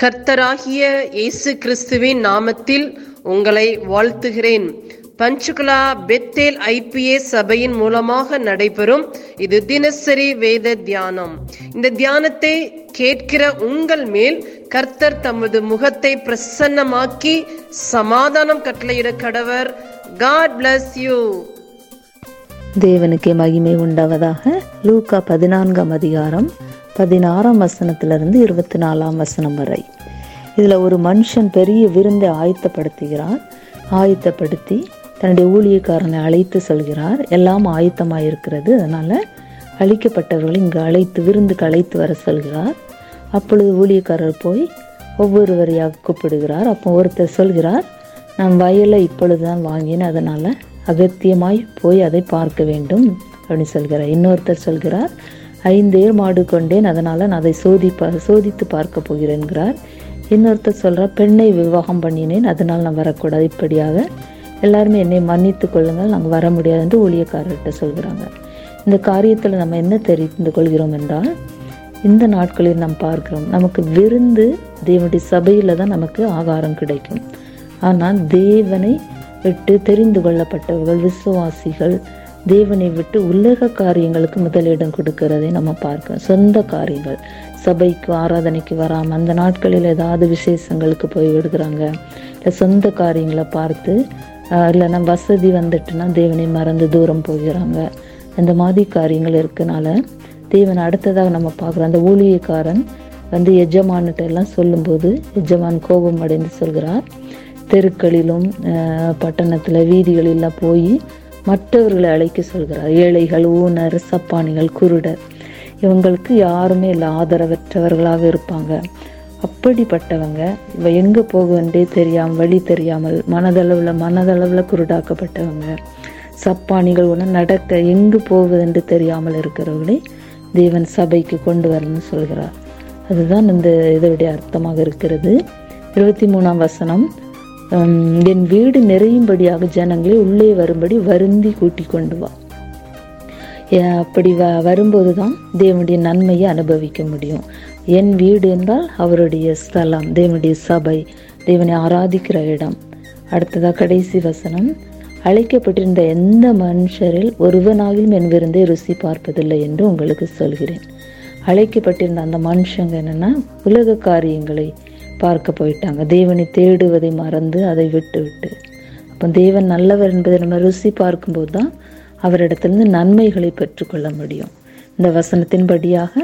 கர்த்தராகிய இயேசு கிறிஸ்துவின் நாமத்தில் உங்களை வாழ்த்துகிறேன். பஞ்சுகுலா பெத்தேல் ஐபிஏ சபையின் மூலமாக நடைபெறும் இது தினசரி வேத தியானம். இந்த தியானத்தை கேட்கிற உங்கள் மேல் கர்த்தர் தமது முகத்தை பிரசன்னமாக்கி சமாதானம் கட்டளையிட கடவர். காட் பிளஸ் யூ தேவனுக்கே மகிமை உண்டாவதாக லூக்கா பதினான்காம் அதிகாரம் பதினாறாம் வசனத்திலிருந்து இருபத்தி நாலாம் வசனம் வரை. இதில் ஒரு மனுஷன் பெரிய விருந்தை ஆயத்தப்படுத்துகிறார் ஆயத்தப்படுத்தி தன்னுடைய ஊழியக்காரனை அழைத்து சொல்கிறார். எல்லாம் ஆயத்தமாக இருக்கிறது அதனால் அழிக்கப்பட்டவர்களை இங்கு அழைத்து விருந்துக்கு அழைத்து வர சொல்கிறார். அப்பொழுது ஊழியக்காரர் போய் ஒவ்வொருவரையாக கூப்பிடுகிறார். அப்போ ஒருத்தர் சொல்கிறார் நான் வயலை இப்பொழுதுதான் வாங்கினேன். அதனால் அகத்தியமாய் போய் அதை பார்க்க வேண்டும். அப்படின்னு சொல்கிறார். இன்னொருத்தர் சொல்கிறார் ஐந்தேர் மாடு கொண்டேன் அதனால் நான் அதை சோதிப்ப சோதித்து பார்க்க போகிறேன்கிறார். இன்னொருத்தர் சொல்கிறார் பெண்ணை விவாகம் பண்ணினேன் அதனால் நான் வரக்கூடாது இப்படியாக. எல்லாருமே என்னை மன்னித்து கொள்ளுங்கள் நாங்கள் வர முடியாது என்று ஊழியக்காரர்கிட்ட சொல்கிறாங்க. இந்த காரியத்தில் நம்ம என்ன தெரிந்து கொள்கிறோம் என்றால் இந்த நாட்களில் நாம் பார்க்கிறோம் நமக்கு விருந்து தேவனுடைய சபையில் தான் நமக்கு ஆகாரம் கிடைக்கும். ஆனால் தேவனை விட்டு தெரிந்து கொள்ளப்பட்டவர்கள் விசுவாசிகள் தேவனை விட்டு உலக காரியங்களுக்கு முதலிடம் கொடுக்கிறதை நம்ம பார்க்கிறோம். சொந்த காரியங்கள். சபைக்கு ஆராதனைக்கு வராமல் அந்த நாட்களில் ஏதாவது விசேஷங்களுக்கு போய் விடுகிறாங்க. இல்லை சொந்த காரியங்களை பார்த்து இல்லைன்னா வசதி வந்துட்டுனா தேவனை மறந்து தூரம் போகிறாங்க. அந்த மாதிரி காரியங்கள் இருக்கனால தேவன் அடுத்ததாக நம்ம பார்க்குறோம் அந்த ஊழியக்காரன் வந்து எஜமான்கிட்ட எல்லாம் சொல்லும்போது எஜமான் கோபம் அடைந்து சொல்கிறார். தெருக்களிலும் ஆஹ் பட்டணத்தில் வீதிகளெல்லாம் போய் மற்றவர்களை அழைக்க சொல்கிறார். ஏழைகள் ஊனர் சப்பானிகள் குருடர் இவங்களுக்கு யாருமே இல்லை ஆதரவற்றவர்களாக இருப்பாங்க. அப்படிப்பட்டவங்க இவ எங்கே போக வேண்டே தெரியாமல் வழி தெரியாமல் மனதளவில் மனதளவில் குருடாக்கப்பட்டவங்க. சப்பானிகள் ஒன்று நடக்க எங்கு போவதென்று தெரியாமல் இருக்கிறவர்களை தேவன் சபைக்கு கொண்டு வரணும்னு சொல்கிறார். அதுதான் இந்த இதனுடைய அர்த்தமாக இருக்கிறது. இருபத்தி மூணாம் வசனம் என் வீடு நிறையும்படியாக ஜனங்களை உள்ளே வரும்படி வருந்தி கூட்டி கொண்டு வா. அப்படி வ வரும்போது தான் தேவனுடைய நன்மையை அனுபவிக்க முடியும். என் வீடு என்றால் அவருடைய ஸ்தலம் தேவனுடைய சபை தேவனை ஆராதிக்கிற இடம். அடுத்ததாக கடைசி வசனம். அழைக்கப்பட்டிருந்த எந்த மனுஷரில் ஒருவனாகிலும் என் விருந்தை ருசி பார்ப்பதில்லை என்று உங்களுக்கு சொல்கிறேன். அழைக்கப்பட்டிருந்த அந்த மனுஷங்க என்னென்னா உலக காரியங்களை பார்க்க போயிட்டாங்க. தேவனை தேடுவதை மறந்து அதை விட்டு விட்டு. அப்போ தேவன் நல்லவர் என்பதை நம்ம ருசி பார்க்கும்போது தான் அவரிடத்திலிருந்து நன்மைகளை பெற்றுக்கொள்ள முடியும். இந்த வசனத்தின்படியாக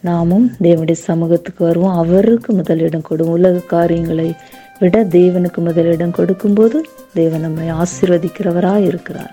நாமும் தேவனுடைய சமூகத்துக்கு வருவோம். அவருக்கு முதலிடம் கொடுவோம் உலக காரியங்களை விட தேவனுக்கு முதலிடம் கொடுக்கும்போது தேவன் நம்மை ஆசீர்வதிக்கிறவராக இருக்கிறார்